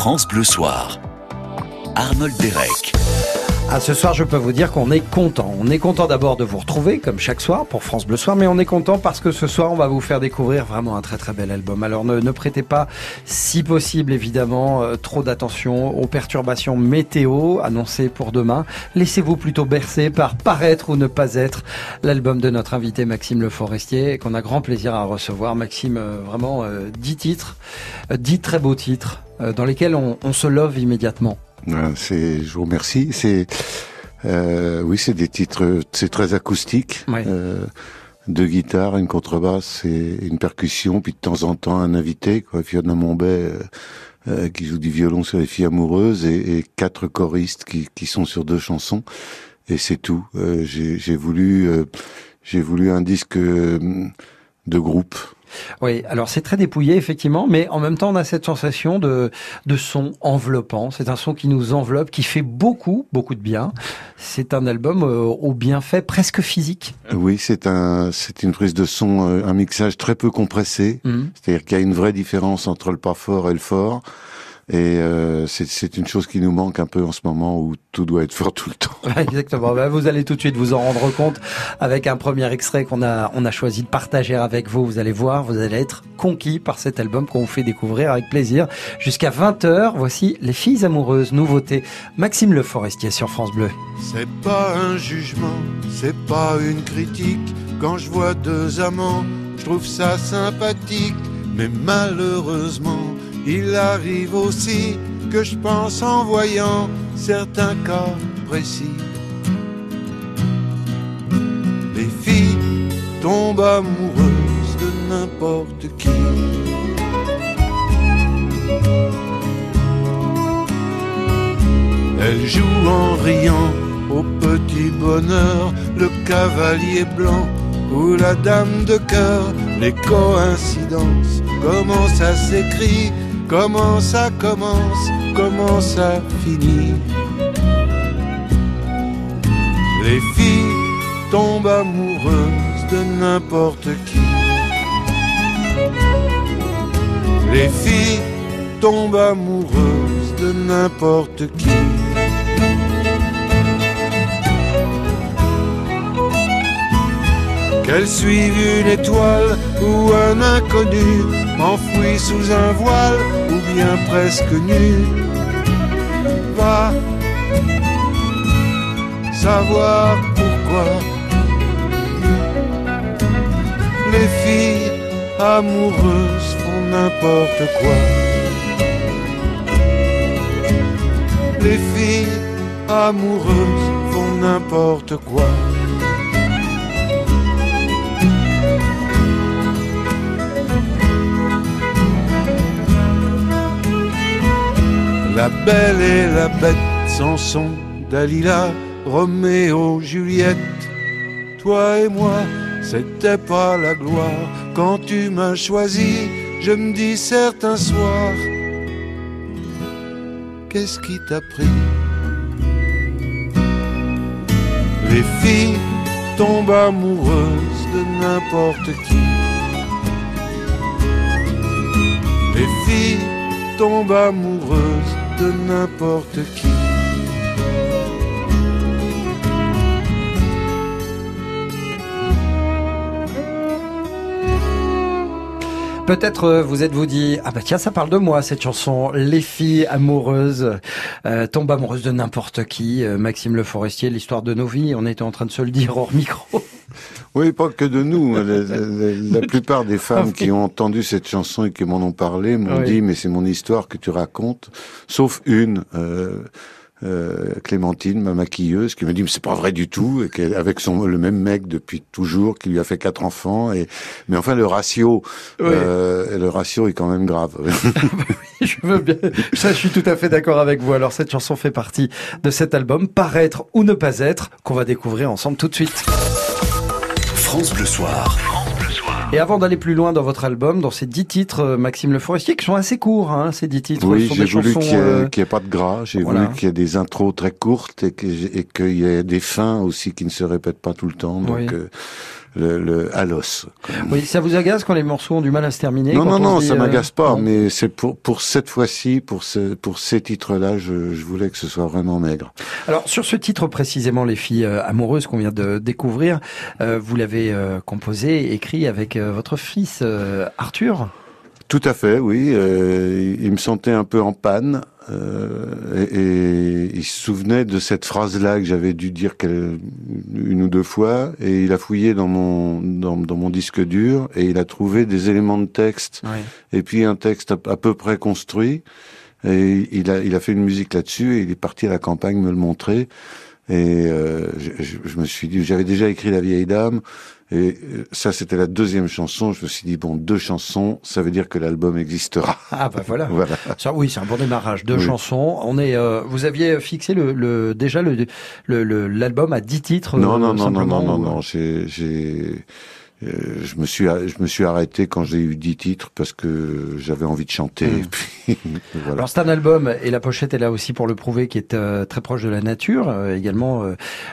France Bleu Soir. Arnold Derek. Ah, ce soir, je peux vous dire qu'on est content. On est content d'abord de vous retrouver, comme chaque soir, pour France Bleu Soir, mais on est content parce que ce soir, on va vous faire découvrir vraiment un très très bel album. Alors ne, ne prêtez pas, si possible évidemment, euh, trop d'attention aux perturbations météo annoncées pour demain. Laissez-vous plutôt bercer par Paraître ou ne pas être, l'album de notre invité Maxime Le Forestier, qu'on a grand plaisir à recevoir. Maxime, euh, vraiment, euh, dix titres, dix très beaux titres, dans lesquels on, on se love immédiatement. C'est, je vous remercie. C'est, euh, oui, c'est des titres, c'est très acoustique. Ouais. Euh, deux guitares, une contrebasse et une percussion, puis de temps en temps un invité, quoi, Fiona Mombay, euh, euh, qui joue du violon sur les filles amoureuses, et, et quatre choristes qui, qui sont sur deux chansons, et c'est tout. Euh, j'ai, j'ai voulu, euh, j'ai voulu un disque de groupe. Oui, alors c'est très dépouillé effectivement, mais en même temps on a cette sensation de, de son enveloppant. C'est un son qui nous enveloppe, qui fait beaucoup, beaucoup de bien. C'est un album euh, au bienfait presque physique. Oui, c'est un, c'est une prise de son, euh, un mixage très peu compressé. Mhm. C'est-à-dire qu'il y a une vraie différence entre le pas fort et le fort. Et euh, c'est- c'est une chose qui nous manque un peu en ce moment où tout doit être fort tout le temps. Exactement. Ben, vous allez tout de suite vous en rendre compte avec un premier extrait qu'on a, on a choisi de partager avec vous. Vous allez voir, vous allez être conquis par cet album qu'on vous fait découvrir avec plaisir. Jusqu'à 20h, voici Les filles amoureuses, nouveauté. Maxime Le Forestier sur France Bleu. C'est pas un jugement, c'est pas une critique. Quand je vois deux amants, je trouve ça sympathique. Mais malheureusement, il arrive aussi que je pense en voyant certains cas précis. Les filles tombent amoureuses de n'importe qui. Elle joue en riant au petit bonheur, le cavalier blanc ou la dame de cœur, les coïncidences, comment ça s'écrit, comment ça commence, comment ça finit. Les filles tombent amoureuses de n'importe qui. Les filles tombent amoureuses de n'importe qui. Qu'elles suivent une étoile ou un inconnu, enfoui sous un voile presque nu. Va savoir pourquoi les filles amoureuses font n'importe quoi. Les filles amoureuses font n'importe quoi. La belle et la bête, Samson, Dalila, Roméo, Juliette. Toi et moi, c'était pas la gloire. Quand tu m'as choisi, je me dis certains soirs, qu'est-ce qui t'a pris? Les filles tombent amoureuses de n'importe qui. Les filles tombent amoureuses n'importe qui. Peut-être euh, vous êtes-vous dit ah bah tiens ça parle de moi cette chanson les filles amoureuses euh, tombent amoureuses de n'importe qui Euh, Maxime Le Forestier l'histoire de nos vies on était en train de se le dire hors micro Oui, pas que de nous. La, plupart des femmes Ah oui. qui ont entendu cette chanson et qui m'en ont parlé m'ont Oui. dit mais c'est mon histoire que tu racontes. Sauf une, euh, euh, Clémentine, ma maquilleuse, qui me dit mais c'est pas vrai du tout et qu'elle avec son le même mec depuis toujours, qui lui a fait quatre enfants. Et mais enfin le ratio, Oui. euh, le ratio est quand même grave. je veux bien ça je suis tout à fait d'accord avec vous alors cette chanson fait partie de cet album paraître ou ne pas être qu'on va découvrir ensemble tout de suite France Bleu Soir. et avant d'aller plus loin dans votre album dans ces dix titres euh, Maxime Le Forestier qui sont assez courts hein, ces dix titres Oui, j'ai des voulu qu'il n'y ait, euh, ait pas de gras, j'ai voilà. voulu qu'il y ait des intros très courtes et qu'il y ait des fins aussi qui ne se répètent pas tout le temps. Donc Oui. euh, le, le à l'os. Oui, ça vous agace quand les morceaux ont du mal à se terminer Non, non, on non, dit, ça euh, m'agace pas, non mais c'est pour pour cette fois-ci, pour ce pour ces titres-là, je, je voulais que ce soit vraiment maigre. Alors sur ce titre précisément, les filles euh, amoureuses qu'on vient de découvrir, euh, vous l'avez euh, composé, écrit avec euh, votre fils euh, Arthur. Tout à fait, oui. Euh, il me sentait un peu en panne euh, et, et il se souvenait de cette phrase-là que j'avais dû dire une ou deux fois et il a fouillé dans mon dans, dans mon disque dur et il a trouvé des éléments de texte et puis un texte à, à peu près construit et il a il a fait une musique là-dessus et il est parti à la campagne me le montrer et euh, je, je- je me suis dit j'avais déjà écrit La vieille dame et euh, ça c'était la deuxième chanson je me suis dit bon deux chansons ça veut dire que l'album existera Ah bah voilà. voilà Ça, oui, c'est un bon démarrage. Deux Oui. chansons. On est. euh, vous aviez fixé le, le déjà le le- le- l'album à 10 titres. non euh, non non non simplement, non non ou- non j'ai euh, je me suis je me suis arrêté quand j'ai eu dix titres parce que j'avais envie de chanter Mm. puis voilà Alors c'est un album et la pochette est là aussi pour le prouver, qui est euh, très proche de la nature, euh, également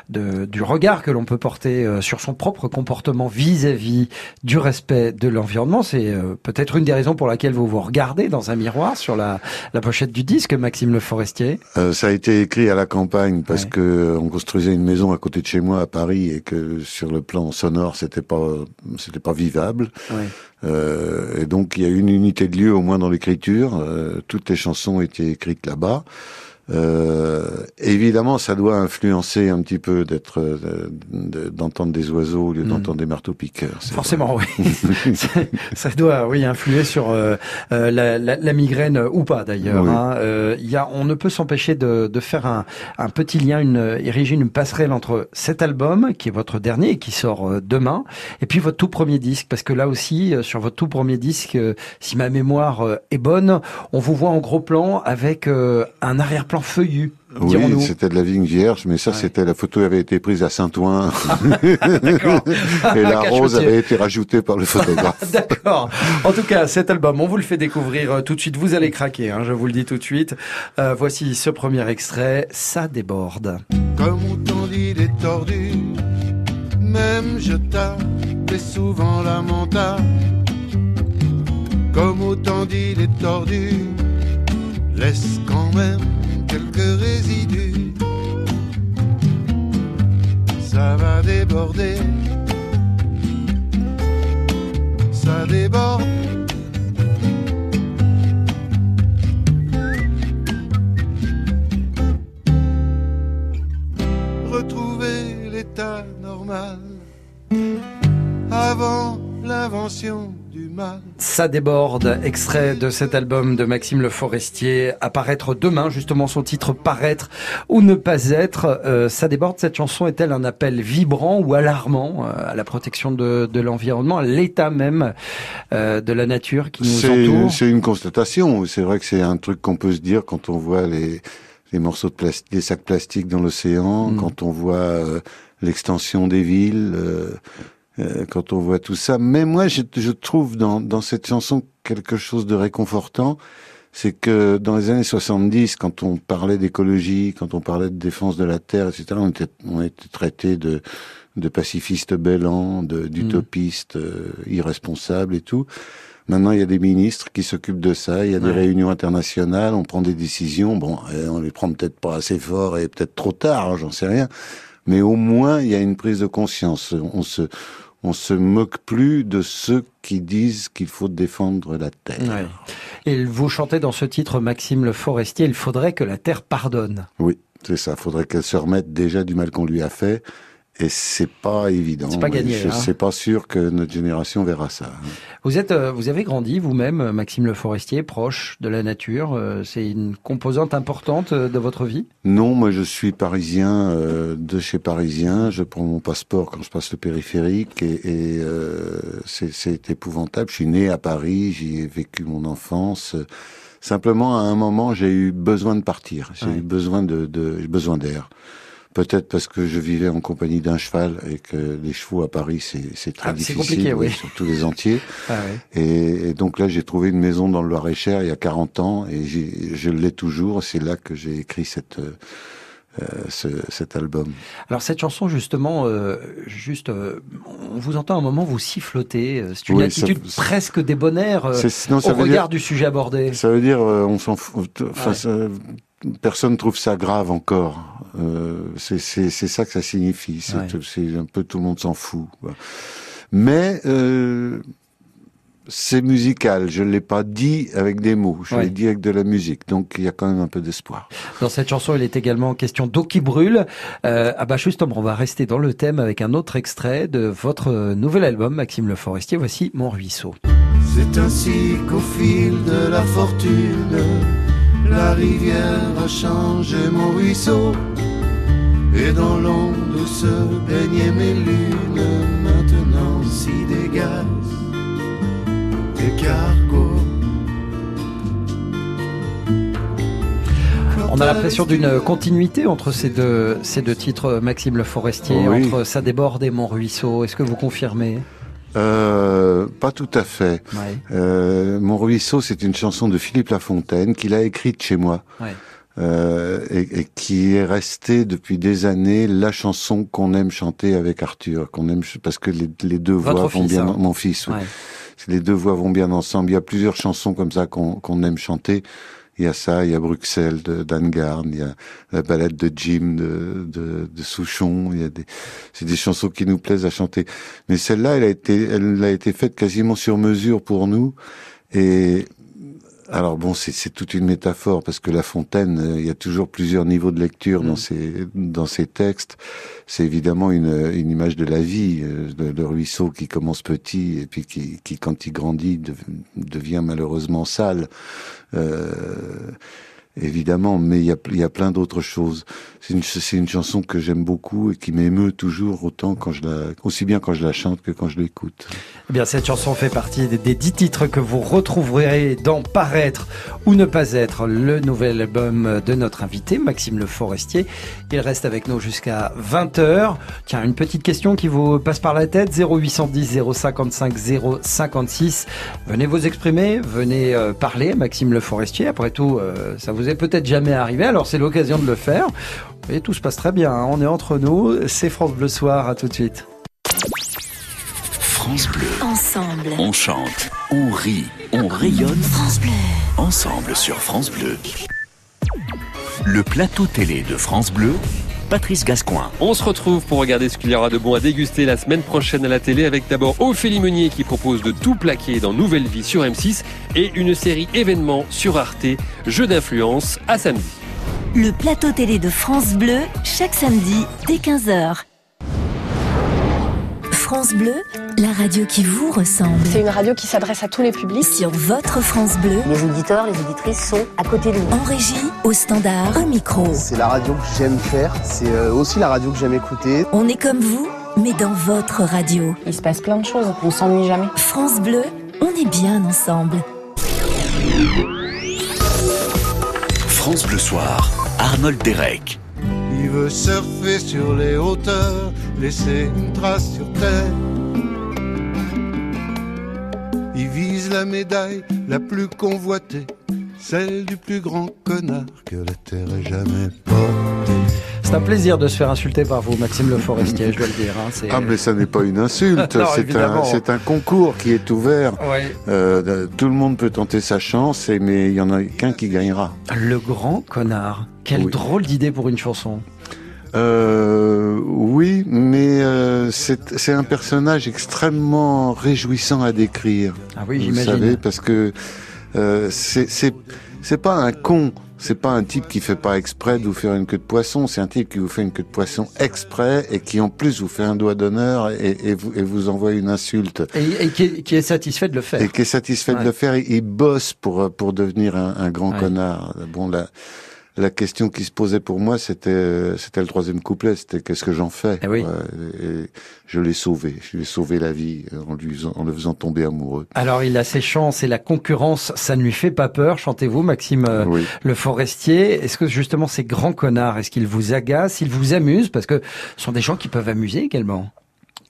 de, du regard que l'on peut porter sur son propre comportement vis-à-vis du respect de l'environnement. C'est peut-être une des raisons pour laquelle vous vous regardez dans un miroir sur la, la pochette du disque, Maxime Le Forestier. Euh, ça a été écrit à la campagne parce Ouais. que on construisait une maison à côté de chez moi à Paris et que sur le plan sonore c'était pas c'était pas vivable. Euh, et donc il y a une unité de lieu au moins dans l'écriture. Euh, toutes les chansons étaient écrites là-bas euh, évidemment ça doit influencer un petit peu d'être euh, de- d'entendre des oiseaux au lieu Mm. d'entendre des marteaux piqueurs Forcément, oui. ça, ça doit, oui, influer sur euh, euh, la, la, la migraine ou pas d'ailleurs. Oui. hein. Y a, on ne peut s'empêcher de, de faire un, un petit lien, une, ériger une passerelle entre cet album qui est votre dernier et qui sort demain, et puis votre tout premier disque, parce que là aussi, sur votre tout premier disque, si ma mémoire est bonne, on vous voit en gros plan avec un arrière-plan feuillu. Oui, c'était de la vigne vierge, mais ça, Ouais. c'était la photo avait été prise à Saint-Ouen et la rose avait été rajoutée par le photographe. D'accord. En tout cas, cet album, on vous le fait découvrir euh, tout de suite. Vous allez craquer, hein, je vous le dis tout de suite. Euh, voici ce premier extrait. Ça déborde. Comme on t'en dit tordus, même je t'ai souvent la mental. Comme autant dit les tordus, laisse quand même quelques résidus. Ça va déborder, ça déborde. retrouver l'état normal avant l'invention. Ça déborde, extrait de cet album de Maxime Le Forestier, apparaître demain, justement son titre Paraître ou ne pas être. Euh, ça déborde, cette chanson est-elle un appel vibrant ou alarmant euh, à la protection de, de l'environnement, à l'état même euh, de la nature qui nous C'est entoure? c'est une constatation. C'est vrai que c'est un truc qu'on peut se dire quand on voit les, les morceaux de plastique, des sacs plastiques dans l'océan, Mm. quand on voit euh, l'extension des villes, euh, euh, quand on voit tout ça. Mais moi, je, je trouve dans, dans cette chanson quelque chose de réconfortant. C'est que dans les années 70, quand on parlait d'écologie, quand on parlait de défense de la terre, etc., on était, on était traité de, de pacifistes bêlants, de- d'utopistes euh, irresponsables et tout. Maintenant, il y a des ministres qui s'occupent de ça. Il y a des Ouais. réunions internationales. On prend des décisions. Bon, euh, on les prend peut-être pas assez fort et peut-être trop tard. hein, J'en sais rien. Mais au moins, il y a une prise de conscience. On se, on se moque plus de ceux qui disent qu'il faut défendre la terre. Ouais. Et vous chantez dans ce titre, Maxime Le Forestier, il faudrait que la terre pardonne. Oui, c'est ça. Faudrait qu'elle se remette déjà du mal qu'on lui a fait. Et c'est pas évident. C'est pas gagné, Je hein. suis pas sûr que notre génération verra ça. hein. Vous êtes, euh, vous avez grandi vous-même, Maxime Le Forestier, proche de la nature. euh, C'est une composante importante euh, de votre vie? Non, moi je suis parisien euh, de chez Parisien. Je prends mon passeport quand je passe le périphérique et, et, euh, c'est épouvantable. Je suis né à Paris, j'y ai vécu mon enfance. Simplement, à un moment, j'ai eu besoin de partir. J'ai Ouais. eu besoin de, besoin d'air. Peut-être parce que je vivais en compagnie d'un cheval et que les chevaux à Paris c'est c'est très Ah, c'est difficile, compliqué, oui. surtout les entiers. Ah Et, et donc là, j'ai trouvé une maison dans le Loir-et-Cher il y a 40 ans et je l'ai toujours. C'est là que j'ai écrit cette euh, ce, cet album. Alors cette chanson justement, juste, on vous entend un moment vous siffloter. C'est une attitude presque débonnaire au regard du sujet abordé. Ça veut dire on s'en fout. Enfin, personne trouve ça grave encore. Euh, c'est ça que ça signifie. C'est un peu tout le monde s'en fout. Mais euh, c'est musical. Je l'ai pas dit avec des mots. Je l'ai dit avec de la musique. Donc il y a quand même un peu d'espoir. Dans cette chanson, il est également question d'eau qui brûle. Euh, ah bah justement, on va rester dans le thème avec un autre extrait de votre nouvel album, Maxime Le Forestier. Voici Mon ruisseau. C'est ainsi qu'au fil de la fortune la rivière a changé mon ruisseau. Et dans l'onde où se baignaient mes lunes, maintenant s'y dégagent des cargos. On a l'impression d'une continuité entre ces deux, ces deux titres, Maxime Le Forestier, entre Ça déborde et Mon Ruisseau. Est-ce que vous confirmez? Euh, pas tout à fait. Euh, Mon ruisseau, c'est une chanson de Philippe Lafontaine qu'il a écrite chez moi. Euh, et, qui est restée depuis des années la chanson qu'on aime chanter avec Arthur, qu'on aime parce que les, deux voix vont bien, hein. mon fils, les deux voix vont bien ensemble. Il y a plusieurs chansons comme ça qu'on aime chanter. Il y a ça, il y a Bruxelles d'Anne il y a la balade de Jim de, de, de Souchon, il y a des, c'est des chansons qui nous plaisent à chanter. Mais celle-là, elle a été, elle a été faite quasiment sur mesure pour nous. Et alors bon, c'est toute une métaphore parce que La Fontaine, euh, il y a toujours plusieurs niveaux de lecture dans ses mm. dans ses textes. C'est évidemment une, une image de la vie, euh, de, de, ruisseau qui commence petit et puis qui, qui quand il grandit devient malheureusement sale. Euh, évidemment, mais il y a, y a plein d'autres choses. C'est une, c'est une chanson que j'aime beaucoup et qui m'émeut toujours autant quand je la, aussi bien quand je la chante que quand je l'écoute. Eh bien, cette chanson fait partie des, dix titres que vous retrouverez dans Paraître ou ne pas être, le nouvel album de notre invité, Maxime Le Forestier. Il reste avec nous jusqu'à 20h. Tiens, une petite question qui vous passe par la tête, 0810 055 056. Venez vous exprimer, venez euh, parler, Maxime Le Forestier. Après tout, euh, ça vous est peut-être jamais arrivé, alors c'est l'occasion de le faire. Et tout se passe très bien, hein. on est entre nous, c'est France Bleu Soir, à tout de suite. France Bleu. Ensemble. On chante, on rit, on rayonne. France Bleu. Ensemble sur France Bleu. Le plateau télé de France Bleu Patrice Gascoin. On se retrouve pour regarder ce qu'il y aura de bon à déguster la semaine prochaine à la télé avec d'abord Ophélie Meunier qui propose de tout plaquer dans Nouvelle Vie sur M6 et une série événements sur Arte, Jeux d'influence à samedi. Le plateau télé de France Bleu, chaque samedi dès 15h. France Bleu, la radio qui vous ressemble. C'est une radio qui s'adresse à tous les publics. Sur votre France Bleu. Les auditeurs, les auditrices sont à côté de nous. En régie, au standard, au micro. C'est la radio que j'aime faire. C'est euh, aussi la radio que j'aime écouter. On est comme vous, mais dans votre radio. Il se passe plein de choses. On s'ennuie jamais. France Bleu, on est bien ensemble. France Bleu Soir, Arnold Derek. Surfer sur les hauteurs, laisser une trace sur terre. Il vise la médaille la plus convoitée, celle du plus grand connard que la terre ait jamais porté. C'est un plaisir de se faire insulter par vous, Maxime Le Forestier, je dois le dire. Hein, ah, mais ça n'est pas une insulte, c'est un, un, concours qui est ouvert. Euh, tout le monde peut tenter sa chance, mais il y en a qu'un qui gagnera. Le grand connard. Quelle drôle d'idée pour une chanson. Euh, oui, mais euh, c'est un personnage extrêmement réjouissant à décrire. Ah oui, j'imagine. Vous savez, parce que euh, c'est pas un con. C'est pas un type qui fait pas exprès de vous faire une queue de poisson, c'est un type qui vous fait une queue de poisson exprès et qui en plus vous fait un doigt d'honneur et, et, vous, et vous envoie une insulte. Et, et qui, est, qui, est, satisfait de le faire. Et qui est satisfait de le faire. Il, bosse pour pour devenir un, un grand connard. Bon là la question qui se posait pour moi, c'était c'était le troisième couplet, c'était qu'est-ce que j'en fais eh oui. et Je l'ai sauvé, je lui ai sauvé la vie en, lui, en le faisant tomber amoureux. Alors il a ses chances et la concurrence, ça ne lui fait pas peur, chantez-vous Maxime euh, Le Forestier. Est-ce que justement ces grands connards, est-ce qu'ils vous agacent, ils vous amusent? Parce que ce sont des gens qui peuvent amuser également.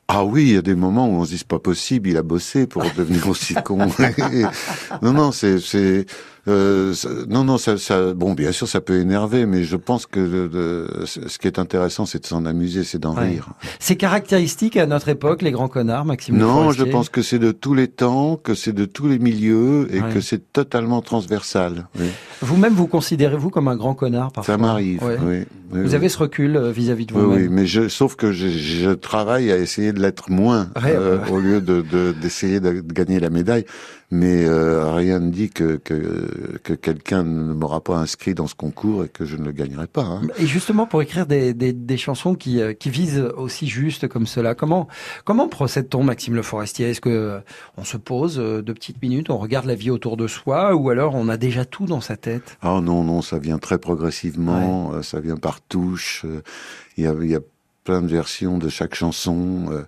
Ah oui, il y a des moments où on se dit c'est pas possible, il a bossé pour devenir aussi con. non, non, c'est, c'est, Euh, non, non, ça, ça, bon, bien sûr, ça peut énerver, mais je pense que de, ce qui est intéressant, c'est de s'en amuser, c'est d'en rire. C'est caractéristique à notre époque, les grands connards, Maxime Non, je pense que c'est de tous les temps, que c'est de tous les milieux et que c'est totalement transversal. Vous-même, vous considérez-vous comme un grand connard parfois Ça m'arrive, oui. Vous avez ce recul euh, vis-à-vis de vous-même Oui, mais je, sauf que je, je travaille à essayer de l'être moins, euh, au lieu d'essayer de, de, de, gagner la médaille mais euh, rien ne dit que, que, que quelqu'un ne m'aura pas inscrit dans ce concours et que je ne le gagnerai pas. Hein. Et justement, pour écrire des, des, des chansons qui, euh, qui visent aussi juste comme cela, comment, comment procède-t-on, Maxime Le Forestier? Est-ce que euh, on se pose deux petites minutes, on regarde la vie autour de soi, ou alors on a déjà tout dans sa tête? Ah non, non, ça vient très progressivement, ouais. ça vient par touche. Il y a, il y a plein de versions de chaque chanson.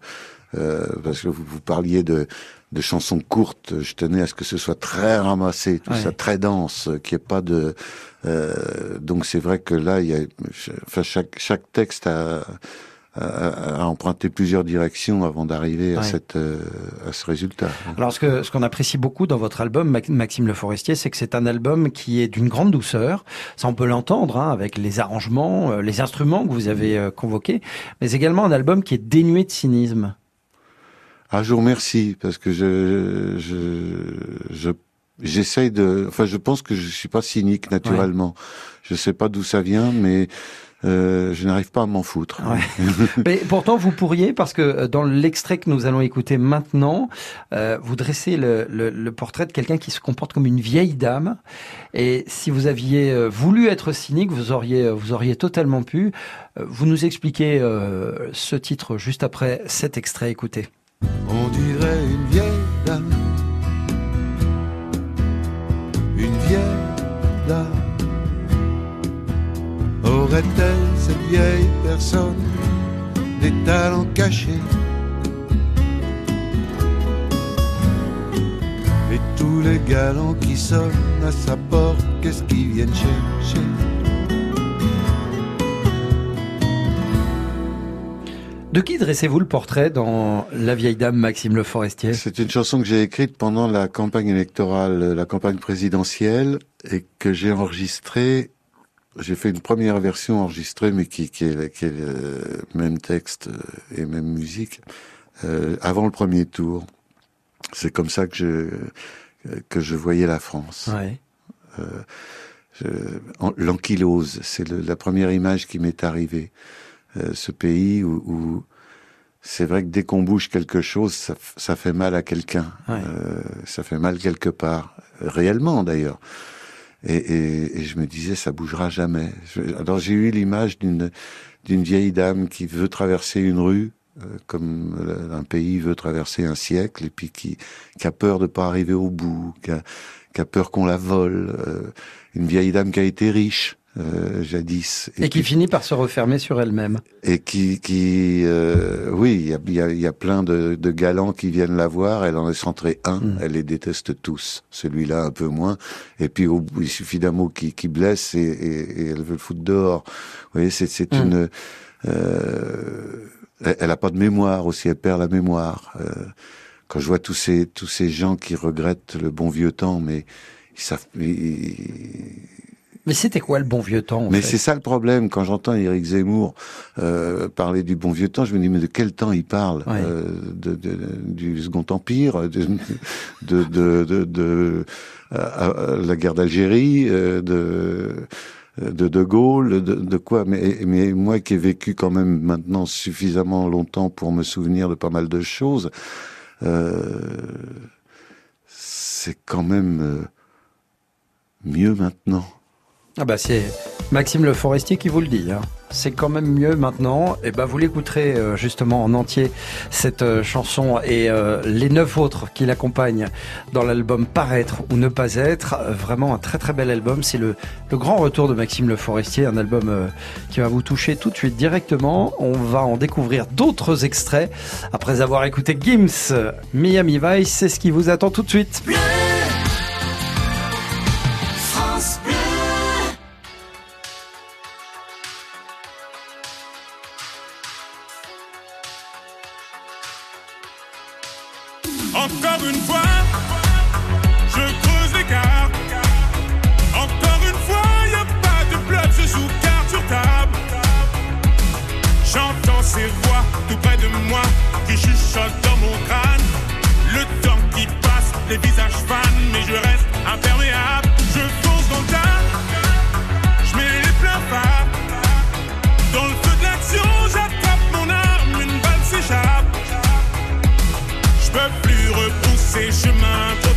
Euh, parce que vous, vous parliez de, de chansons courtes. Je tenais à ce que ce soit très ramassé, tout ouais. ça très dense, qu'il n'y ait pas de. Euh, donc c'est vrai que là, il y a, enfin chaque chaque texte a, a, a emprunté plusieurs directions avant d'arriver ouais. à cette euh, à ce résultat. Alors ce que ce qu'on apprécie beaucoup dans votre album, Maxime Le Forestier, c'est que c'est un album qui est d'une grande douceur. Ça on peut l'entendre hein, avec les arrangements, euh, les instruments que vous avez euh, convoqués, mais également un album qui est dénué de cynisme. Ah, je vous remercie parce que je je je j'essaye de. Enfin, je pense que je suis pas cynique naturellement. Ouais. Je sais pas d'où ça vient, mais euh, je n'arrive pas à m'en foutre. Ouais. Mais pourtant, vous pourriez, parce que dans l'extrait que nous allons écouter maintenant, euh, vous dressez le, le, le portrait de quelqu'un qui se comporte comme une vieille dame. Et si vous aviez euh, voulu être cynique, vous auriez, vous auriez totalement pu. Vous nous expliquez euh, ce titre juste après cet extrait. Écoutez. On dirait une vieille dame, une vieille dame. Aurait-elle, cette vieille personne, des talents cachés? Et tous les galants qui sonnent à sa porte, qu'est-ce qu'ils viennent chercher? De qui dressez-vous le portrait dans La vieille dame Maxime Le Forestier? C'est une chanson que j'ai écrite pendant la campagne électorale, la campagne présidentielle, et que j'ai enregistrée. J'ai fait une première version enregistrée, mais qui, qui, est, qui est le même texte et même musique, euh, avant le premier tour. C'est comme ça que je, que je voyais la France. Ouais. Euh, L'ankylose, c'est la première image qui m'est arrivée. Euh, ce pays où, où c'est vrai que dès qu'on bouge quelque chose, ça, ça fait mal à quelqu'un. Ouais. Euh, ça fait mal quelque part, réellement d'ailleurs. Et, et, et, je me disais, ça bougera jamais. Je, alors j'ai eu l'image d'une d'une vieille dame qui veut traverser une rue, euh, comme un pays veut traverser un siècle, et puis qui, qui a peur de pas arriver au bout, qui a, qui a peur qu'on la vole. Euh, une vieille dame qui a été riche, euh, jadis. Et, et qui, qui, finit par se refermer sur elle-même. Et qui, qui euh, oui, il y a, y, plein de, de, galants qui viennent la voir. Elle en est centrée un. Mm. Elle les déteste tous. Celui-là un peu moins. Et puis au, il suffit d'un mot qui, qui blesse et, et, et, elle veut le foutre dehors. Vous voyez, c'est mm. une. Euh, elle a pas de mémoire aussi. Elle perd la mémoire. Euh, quand je vois tous ces tous ces gens qui regrettent le bon vieux temps, mais ils savent. Ils, mais c'était quoi le bon vieux temps Mais c'est ça le problème. Quand j'entends Éric Zemmour euh, parler du bon vieux temps, je me dis mais de quel temps il parle ouais. euh, de, de, Du Second Empire, de, de, euh, la guerre d'Algérie, euh, de de De Gaulle, de, de, quoi? Mais, mais moi qui ai vécu quand même maintenant suffisamment longtemps pour me souvenir de pas mal de choses, euh, c'est quand même euh, mieux maintenant. Ah bah c'est Maxime Le Forestier qui vous le dit. Hein. C'est quand même mieux maintenant. Et bah vous l'écouterez euh, justement en entier cette euh, chanson et euh, les neuf autres qui l'accompagnent dans l'album Paraître ou ne pas être. Vraiment un très très bel album. C'est le, le, grand retour de Maxime Le Forestier, un album qui va vous toucher tout de suite directement. On va en découvrir d'autres extraits après avoir écouté Gims, Miami Vice. C'est ce qui vous attend tout de suite. Encore une fois, je creuse les cartes. Encore une fois, y a pas de bluff, je joue carte sur table. J'entends ces voix tout près de moi qui chuchotent dans mon crâne. Le temps qui passe, les visages fans, mais je reste imperméable.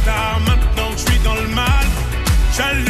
tard maintenant que je suis dans le mal. J'allume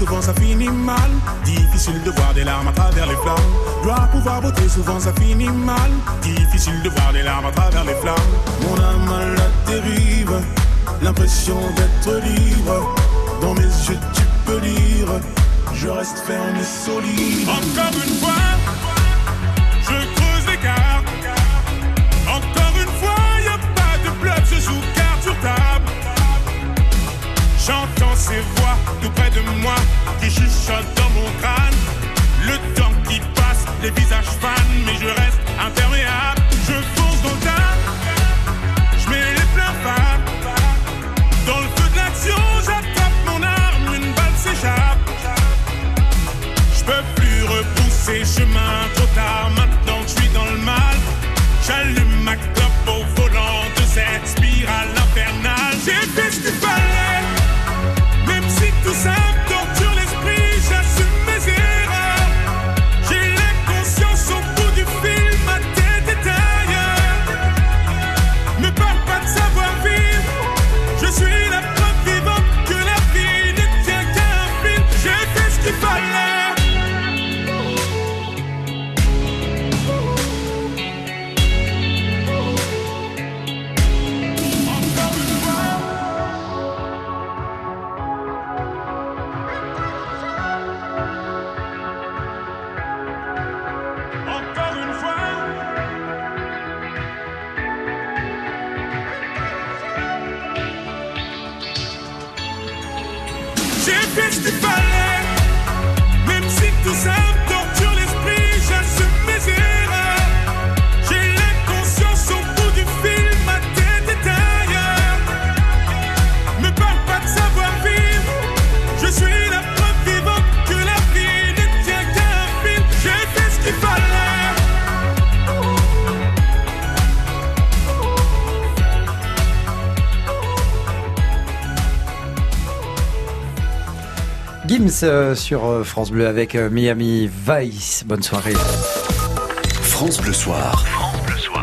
souvent ça finit mal. Difficile de voir des larmes à travers les flammes. Dois pouvoir voter, souvent ça finit mal. Difficile de voir des larmes à travers les flammes. Mon âme à la dérive, l'impression d'être libre. Dans mes yeux tu peux lire, je reste ferme et solide. Encore une fois, J'entends ces voix tout près de moi qui chuchotent dans mon crâne. Le temps qui passe, les visages fans, mais je reste imperméable. Je fonce dans le tas, je mets les pleins phares. Dans le feu de l'action, j'attrape mon arme, une balle s'échappe. Je peux plus repousser chemin trop tard, Euh, sur euh, France Bleu avec euh, Miami Vice. Bonne soirée. France Bleu Soir.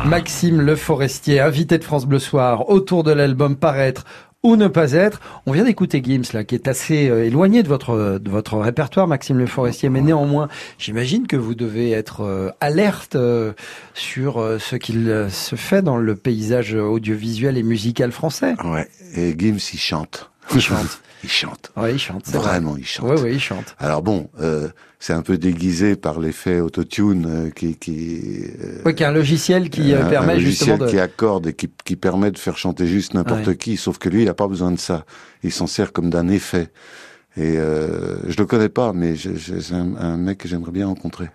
Maxime Le Forestier, invité de France Bleu Soir, autour de l'album Paraître ou ne pas être. On vient d'écouter Gims là, qui est assez euh, éloigné de votre de votre répertoire, Maxime Le Forestier, mais néanmoins, j'imagine que vous devez être euh, alerte euh, sur euh, ce qu'il euh, se fait dans le paysage audiovisuel et musical français. Ouais. Et Gims, il chante. Il chante. Il chante. Oui, il chante. vrai. Vraiment, il chante. Oui, oui, il chante. Alors bon, euh, c'est un peu déguisé par l'effet autotune euh, qui, qui euh, Oui, qu'il y a un logiciel qui euh, un- permet un justement logiciel de. qui accorde et qui, qui permet de faire chanter juste n'importe Ouais. qui, sauf que lui, il a pas besoin de ça. Il s'en sert comme d'un effet. Et euh, je le connais pas, mais c'est un, un mec que j'aimerais bien rencontrer.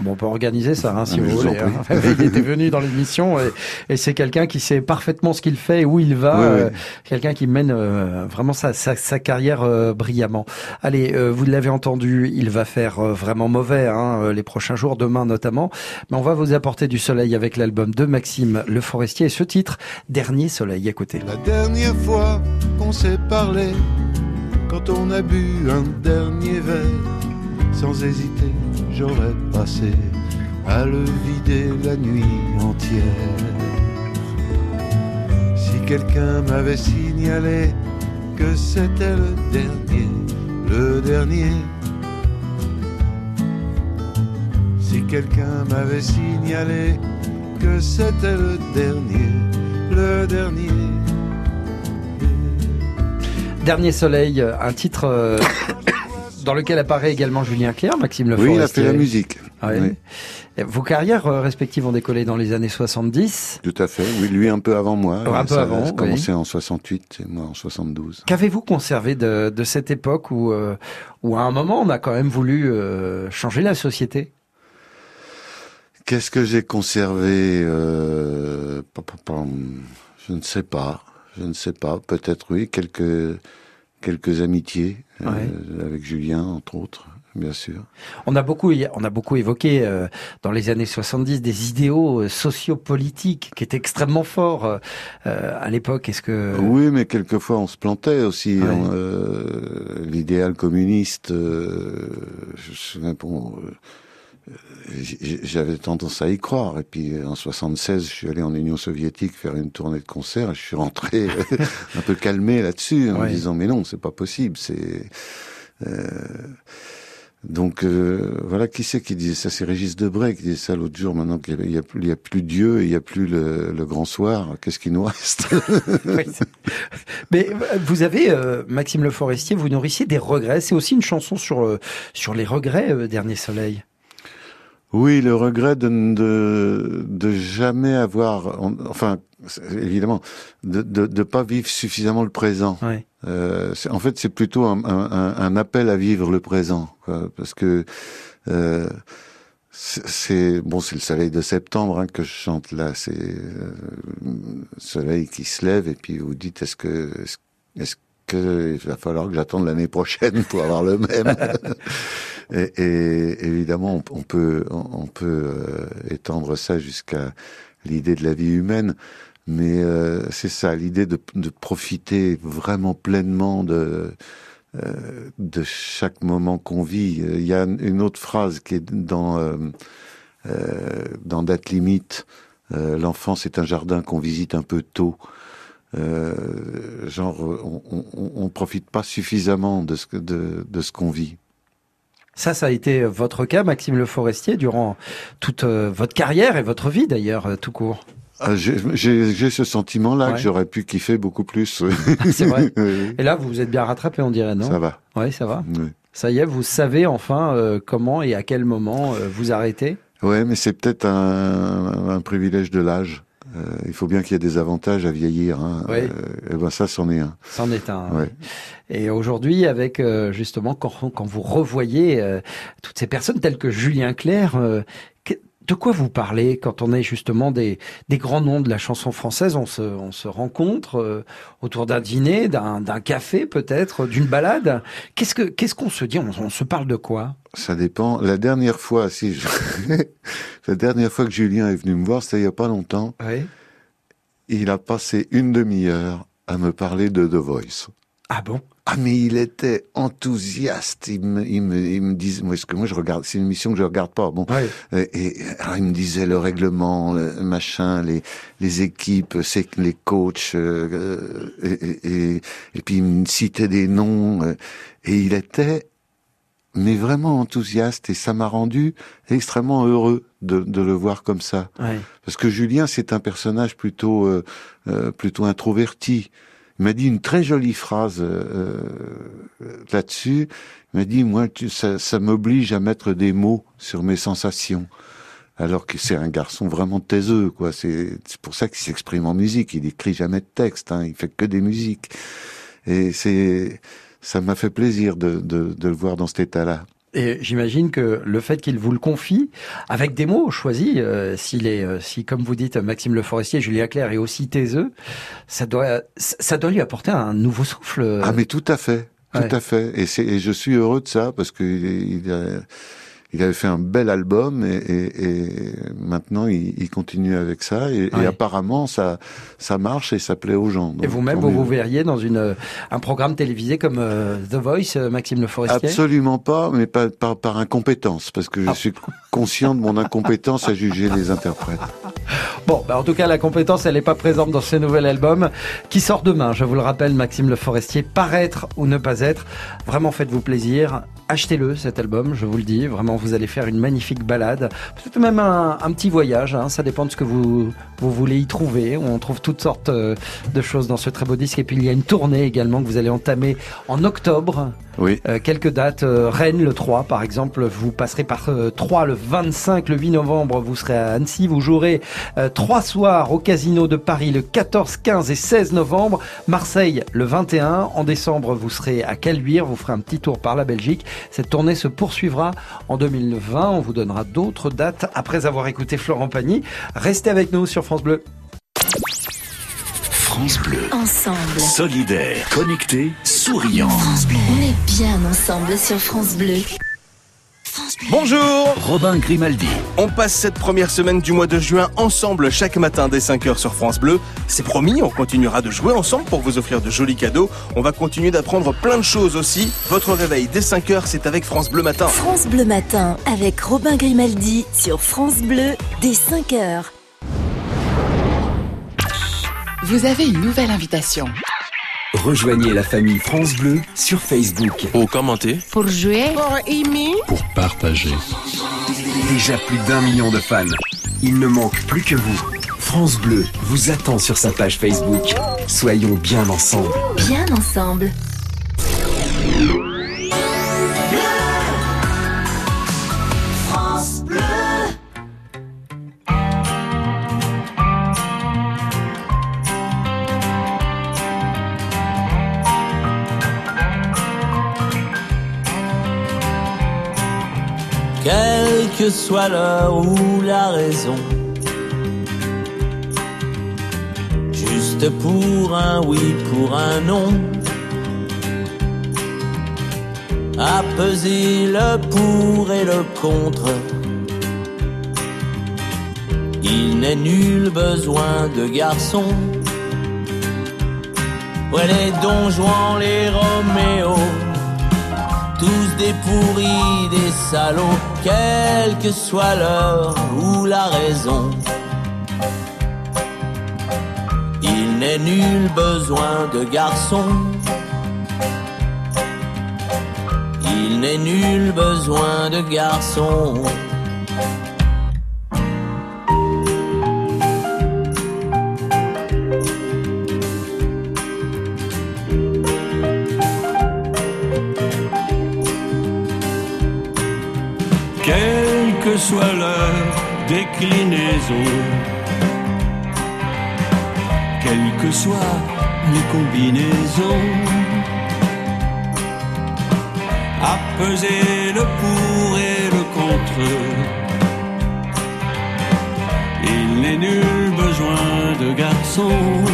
Bon, on peut organiser ça, hein, si Ah, vous voulez. hein. Il était venu dans l'émission et, et c'est quelqu'un qui sait parfaitement ce qu'il fait et où il va. Oui, oui. euh, quelqu'un qui mène euh, vraiment sa, sa, sa carrière euh, brillamment. Allez, euh, vous l'avez entendu, il va faire euh, vraiment mauvais hein, euh, les prochains jours, demain notamment. Mais on va vous apporter du soleil avec l'album de Maxime Le Forestier et ce titre, Dernier Soleil, écoutez. La dernière fois qu'on s'est parlé, quand on a bu un dernier verre, sans hésiter, j'aurais passé à le vider la nuit entière. Si quelqu'un m'avait signalé que c'était le dernier, le dernier. Si quelqu'un m'avait signalé que c'était le dernier, le dernier. Dernier Soleil, un titre euh, dans lequel apparaît également Julien Clerc, Maxime Le Oui, il a fait la musique. Oui. Et Vos carrières euh, respectives ont décollé dans les années 70. Tout à fait. Oui, lui un peu avant moi. Un peu Ça avant, a oui. commencé en 68 et moi en 72. Qu'avez-vous conservé de, de cette époque où, euh, où à un moment on a quand même voulu euh, changer la société? Qu'est-ce que j'ai conservé euh, Je ne sais pas. Je ne sais pas. Peut-être oui, quelques quelques amitiés euh, Ouais. avec Julien entre autres, bien sûr. On a beaucoup, on a beaucoup évoqué euh, dans les années 70 des idéaux euh, sociopolitiques qui étaient extrêmement forts euh, euh, à l'époque. Est-ce que Oui, mais quelquefois on se plantait aussi. Ouais. Euh, L'idéal communiste, euh, je me souviens, bon, euh, j'avais tendance à y croire. Et puis en 76, je suis allé en Union soviétique faire une tournée de concert. Et je suis rentré un peu calmé là-dessus en Ouais. me disant mais non, c'est pas possible. C'est donc voilà, qui c'est qui disait ça? C'est Régis Debray qui disait ça l'autre jour. Maintenant qu'il n'y a, a, a, plus Dieu, il n'y a plus le, le grand soir. Qu'est-ce qui nous reste? Mais vous avez Maxime Le Forestier, vous nourrissez des regrets. C'est aussi une chanson sur sur les regrets, Dernier Soleil. Oui, le regret de de, de jamais avoir, enfin évidemment, de ne pas vivre suffisamment le présent. Euh, en fait, c'est plutôt un, un, un, appel à vivre le présent, quoi, parce que euh, c'est bon, c'est le soleil de septembre hein, que je chante là. C'est euh, soleil qui se lève et puis vous dites est-ce que est-ce qu'il va falloir que j'attende l'année prochaine pour avoir le même et, et, évidemment, on, peut on, peut euh, étendre ça jusqu'à l'idée de la vie humaine. Mais euh, c'est ça, l'idée de, de, profiter vraiment pleinement de, euh, de chaque moment qu'on vit. Il y a une autre phrase qui est dans, euh, dans Date Limite. L'enfance est un jardin qu'on visite un peu tôt. Genre, on ne profite pas suffisamment de ce, de, de ce qu'on vit. Ça, ça a été votre cas, Maxime Le Forestier, durant toute votre carrière et votre vie d'ailleurs, tout court. Ah, j'ai ce sentiment-là que j'aurais pu kiffer beaucoup plus. Ah, c'est vrai. Et là, vous vous êtes bien rattrapé, on dirait, non? Ça va. Oui, ça va. Ça y est, vous savez enfin euh, comment et à quel moment euh, vous arrêtez Ouais, mais c'est peut-être un, un, privilège de l'âge. Euh, il faut bien qu'il y ait des avantages à vieillir. Hein. Oui. et ben ça, c'en est un. C'en est un. Ouais. Et aujourd'hui, avec justement quand, quand, vous revoyez toutes ces personnes telles que Julien Clerc, de quoi vous parlez quand on est justement des, des grands noms de la chanson française? On se, on se rencontre euh, autour d'un dîner, d'un, café peut-être, d'une balade. Qu'est-ce que qu'est-ce qu'on se dit? On, se parle de quoi? Ça dépend. La dernière fois, si je... la dernière fois que Julien est venu me voir, c'était il y a pas longtemps. Oui. Il a passé une demi-heure à me parler de The Voice. Ah bon? Ah mais il était enthousiaste. Il me, il me, il me disait, moi, ce que moi je regarde, c'est une émission que je regarde pas. Bon, et, alors il me disait le règlement, le machin, les les équipes, c'est les coachs, euh, et, et, et, puis il me citait des noms. Euh, et il était mais vraiment enthousiaste et ça m'a rendu extrêmement heureux de, de, le voir comme ça. Parce que Julien, c'est un personnage plutôt euh, euh plutôt introverti. M'a dit une très jolie phrase euh, euh, là-dessus. Il m'a dit, moi, tu, ça, ça m'oblige à mettre des mots sur mes sensations. Alors que c'est un garçon vraiment taiseux, quoi. C'est pour ça qu'il s'exprime en musique. Il écrit jamais de texte, hein. il fait que des musiques. Et c'est, ça m'a fait plaisir de, de, de le voir dans cet état-là. Et j'imagine que le fait qu'il vous le confie, avec des mots choisis, euh, s'il est, euh, si comme vous dites, Maxime Le Forestier, Julia Claire est aussi taiseux, ça doit, ça doit lui apporter un nouveau souffle. Ah mais tout à fait, tout à fait. Et, et je suis heureux de ça parce que il, il il avait fait un bel album et, et, et maintenant il, il, continue avec ça et, et, apparemment ça ça marche et ça plaît aux gens. et vous-même vous vous verriez dans une un programme télévisé comme euh, The Voice, euh, Maxime Le Forestier? Absolument pas, mais pas par, par incompétence parce que je ah. suis conscient de mon incompétence à juger les interprètes. Bon, bah en tout cas, la compétence, elle n'est pas présente dans ce nouvel album qui sort demain. Je vous le rappelle, Maxime Le Forestier, paraître ou ne pas être. Vraiment, faites-vous plaisir. Achetez-le, cet album, je vous le dis. Vraiment, vous allez faire une magnifique balade. Peut-être même un, un, petit voyage. Hein. Ça dépend de ce que vous, vous voulez y trouver. On trouve toutes sortes euh, de choses dans ce très beau disque. Et puis, il y a une tournée également que vous allez entamer en octobre. Oui. Euh, quelques dates. Euh, Rennes le 3, par exemple. Vous passerez par euh, 3 le 25, le 8 novembre. Vous serez à Annecy. Vous jouerez euh, trois soirs au Casino de Paris le 14, 15 et 16 novembre. Marseille le 21. En décembre, vous serez à Caluire. Vous ferez un petit tour par la Belgique. Cette tournée se poursuivra en 2020. On vous donnera d'autres dates après avoir écouté Florent Pagny. Restez avec nous sur France Bleu. France Bleu. Ensemble. Solidaire, connecté, souriant. France Bleu. On est bien ensemble sur France Bleu. Bonjour Robin Grimaldi. On passe cette première semaine du mois de juin ensemble chaque matin dès 5h sur France Bleu. C'est promis, on continuera de jouer ensemble pour vous offrir de jolis cadeaux. On va continuer d'apprendre plein de choses aussi. Votre réveil dès 5h, c'est avec France Bleu Matin. France Bleu Matin avec Robin Grimaldi sur France Bleu dès 5h. Vous avez une nouvelle invitation. Rejoignez la famille France Bleu sur Facebook. Pour commenter. Pour jouer. Pour aimer. Pour partager. Déjà plus d'un million de fans. Il ne manque plus que vous. France Bleu vous attend sur sa page Facebook. Soyons bien ensemble. Bien ensemble. Que soit l'heure ou la raison, juste pour un oui, pour un non, à peser le pour et le contre. Il n'est nul besoin de garçons. Ouais, les donjons, les Roméos tous des pourris, des salauds, quelle que soit l'heure ou la raison. Il n'est nul besoin de garçons. Il n'est nul besoin de garçons. Déclinaison, quelles que soient les combinaisons, à peser le pour et le contre. Il n'est nul besoin de garçons,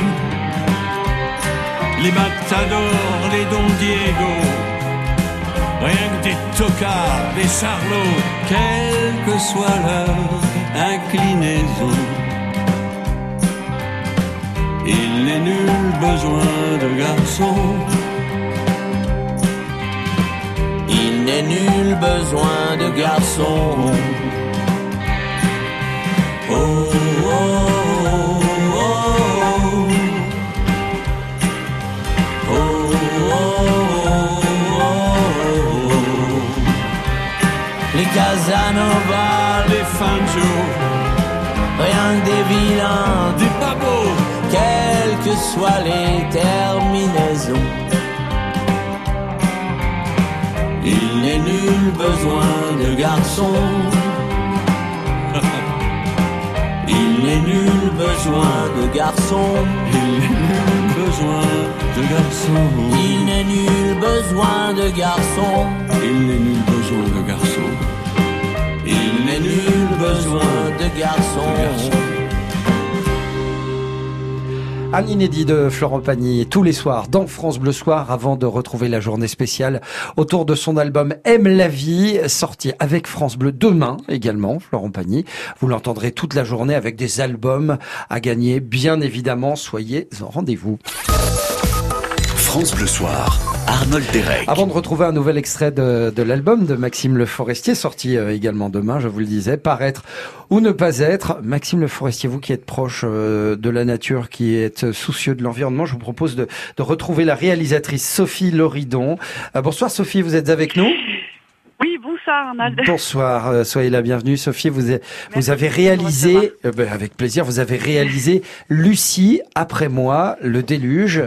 les matadors, les Don Diego. Rien que des tocards, des charlots, quelle que soit leur Il n'est nul besoin de garçons. Oh, oh, oh, oh. Oh, oh, oh, oh. Casanova, les Fanjo, rien que des vilains, des pas quelles que soient les terminaisons. Besoin de garçons. Il n'est nul besoin de garçons. Il n'est nul besoin de garçons. Il n'est nul besoin de garçons. Il n'est nul besoin de garçons. Il n'est nul besoin de garçons. Un inédit de Florent Pagny tous les soirs dans France Bleu Soir avant de retrouver la journée spéciale autour de son album Aime la vie sorti avec France Bleu demain également Florent Pagny. Vous l'entendrez toute la journée avec des albums à gagner bien évidemment. Soyez en rendez-vous. France Bleu Soir. Avant de retrouver un nouvel extrait de, l'album de Maxime Le Forestier, sorti euh, également demain, je vous le disais, paraître ou ne pas être. Maxime Le Forestier, vous qui êtes proche euh, de la nature, qui êtes soucieux de l'environnement, je vous propose de, de retrouver la réalisatrice Sophie Loridon. Euh, bonsoir Sophie, vous êtes avec nous? Oui, bonsoir Arnold. Bonsoir, euh, soyez la bienvenue. Sophie, vous, avez, vous avez réalisé, euh, ben, avec plaisir, vous avez réalisé Lucie, après moi, le déluge,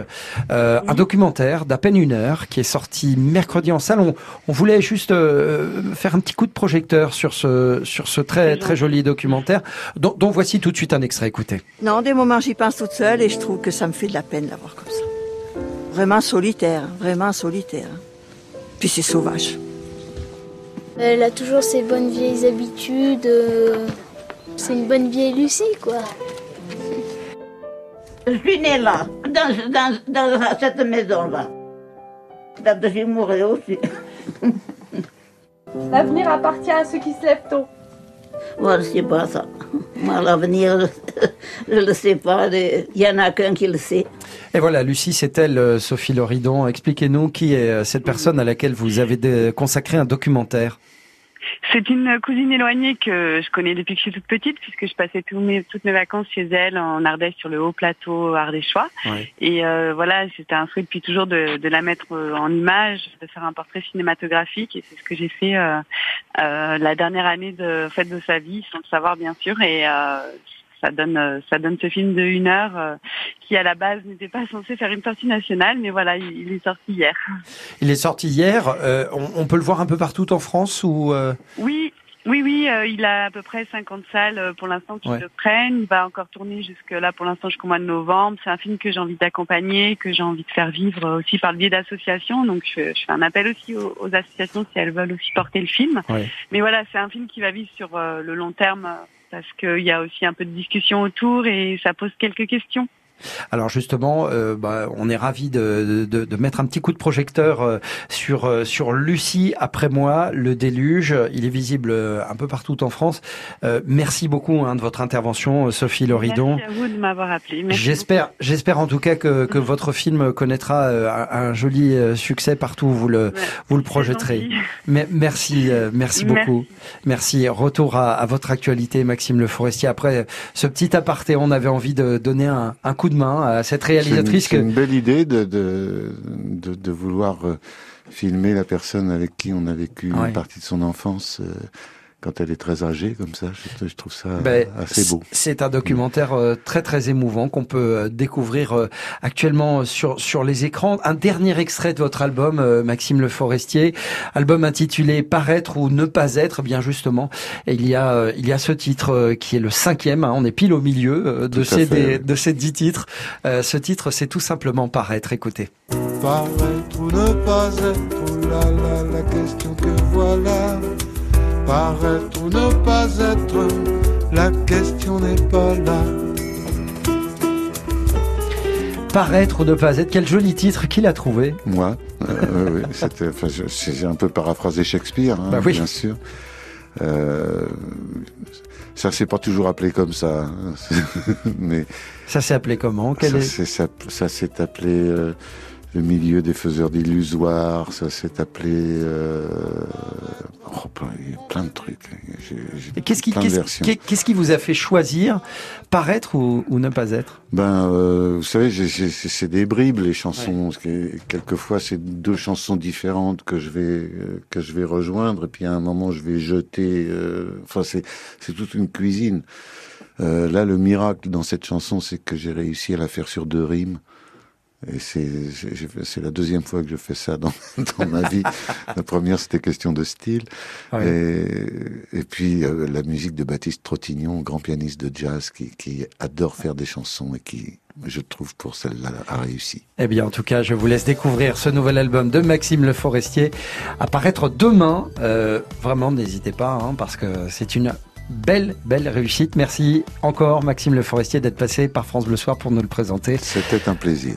euh, un documentaire d'à peine une heure qui est sorti mercredi en salle. On, on voulait juste euh, faire un petit coup de projecteur sur ce, sur ce très, très joli documentaire, dont, dont voici tout de suite un extrait. Écoutez. Non, des moments j'y pense toute seule et je trouve que ça me fait de la peine d'avoir comme ça. Vraiment solitaire, vraiment solitaire. Puis c'est sauvage. Elle a toujours ses bonnes vieilles habitudes. euh, C'est une bonne vieille Lucie, quoi. Je suis née là, dans, dans, dans cette maison-là. Quand je mourrai aussi. L'avenir appartient à ceux qui se lèvent tôt. Moi, je ne sais pas ça. Moi, l'avenir, je ne le sais pas. Il y en a qu'un qui le sait. Et voilà, Lucie, c'est elle, euh, Sophie Loridon. Expliquez-nous qui est euh, cette personne à laquelle vous avez consacré un documentaire. C'est une cousine éloignée que je connais depuis que je suis toute petite, puisque je passais tous mes, toutes mes vacances chez elle en Ardèche sur le haut plateau ardéchois. Ouais. Et euh, voilà, c'était un souhait depuis toujours de, de la mettre en image, de faire un portrait cinématographique, et c'est ce que j'ai fait euh, euh, la dernière année de fête de sa vie, sans le savoir bien sûr. Et ça donne euh, ça donne ce film de une heure euh, qui à la base n'était pas censé faire une sortie nationale, mais voilà, il, il est sorti hier. Il est sorti hier. euh, on, on peut le voir un peu partout en France ou euh, Oui, oui, oui, euh, il a à peu près 50 salles pour l'instant qui Ouais. le prennent. Il va encore tourner jusque là pour l'instant jusqu'au mois de novembre. C'est un film que j'ai envie d'accompagner, que j'ai envie de faire vivre aussi par le biais d'associations. Donc je, je fais un appel aussi aux, aux associations si elles veulent aussi porter le film. Ouais. Mais voilà, c'est un film qui va vivre sur le long terme parce qu'il y a aussi un peu de discussion autour et ça pose quelques questions. Alors justement, euh, bah, on est ravi de, de, de mettre un petit coup de projecteur euh, sur euh, sur Lucie après moi, le déluge. Il est visible euh, un peu partout en France. Euh, merci beaucoup hein, de votre intervention, Sophie Loridon. Merci à vous de m'avoir appelé. J'espère, j'espère en tout cas que, que votre film connaîtra un, un joli succès partout où vous le, vous le projetterez. Mais, merci, merci beaucoup. Merci. Retour à, à votre actualité, Maxime Le Forestier. Après ce petit aparté, on avait envie de donner un, un coup de main à cette réalisatrice C'est une, que. c'est une belle idée de, de, de, de vouloir euh, filmer la personne avec qui on a vécu Ouais. une partie de son enfance euh, quand elle est très âgée comme ça. Je, je trouve ça Ben, assez beau. C'est un documentaire euh, très très émouvant qu'on peut euh, découvrir euh, actuellement sur sur les écrans. Un dernier extrait de votre album, euh, Maxime Le Forestier, album intitulé Paraître ou ne pas être, bien justement. Et il y a euh, il y a ce titre euh, qui est le cinquième. hein, on est pile au milieu euh, de ces fait, des- oui. de ces dix titres. Euh, ce titre, c'est tout simplement Paraître. Écoutez. Paraître ou ne pas être, oh là là, la question que voilà. Paraître ou ne pas être, la question n'est pas là. Paraître ou ne pas être. Quel joli titre qu'il a trouvé. Moi, euh, oui, c'était, enfin, j'ai un peu paraphrasé Shakespeare, hein, Bah oui. bien sûr. Euh, ça s'est pas toujours appelé comme ça, hein, mais Ça s'est appelé comment? Quel ça, est- s'est- ça, ça s'est appelé euh, le milieu des faiseurs d'illusoires, ça s'est appelé euh, oh, plein, il y a plein de trucs. Et Qu'est-ce qui, vous a fait choisir paraître ou, ou ne pas être? Ben, euh, vous savez, c'est des bribes les chansons. quelquefois, c'est deux chansons différentes que je vais euh, que je vais rejoindre, et puis à un moment, je vais jeter. euh, Enfin, c'est c'est toute une cuisine. Là, le miracle dans cette chanson, c'est que j'ai réussi à la faire sur deux rimes. Et c'est la deuxième fois que je fais ça dans, dans ma vie. La première, c'était question de style. Ouais. Et, et puis euh, la musique de Baptiste Trottignon, grand pianiste de jazz qui, qui adore faire des chansons et qui, je trouve, pour celle-là, a réussi. Eh bien, en tout cas, je vous laisse découvrir ce nouvel album de Maxime Le Forestier, apparaître demain. Euh, vraiment, n'hésitez pas, hein, parce que c'est une belle, belle réussite. Merci encore, Maxime Le Forestier, d'être passé par France Bleu Soir pour nous le présenter. C'était un plaisir.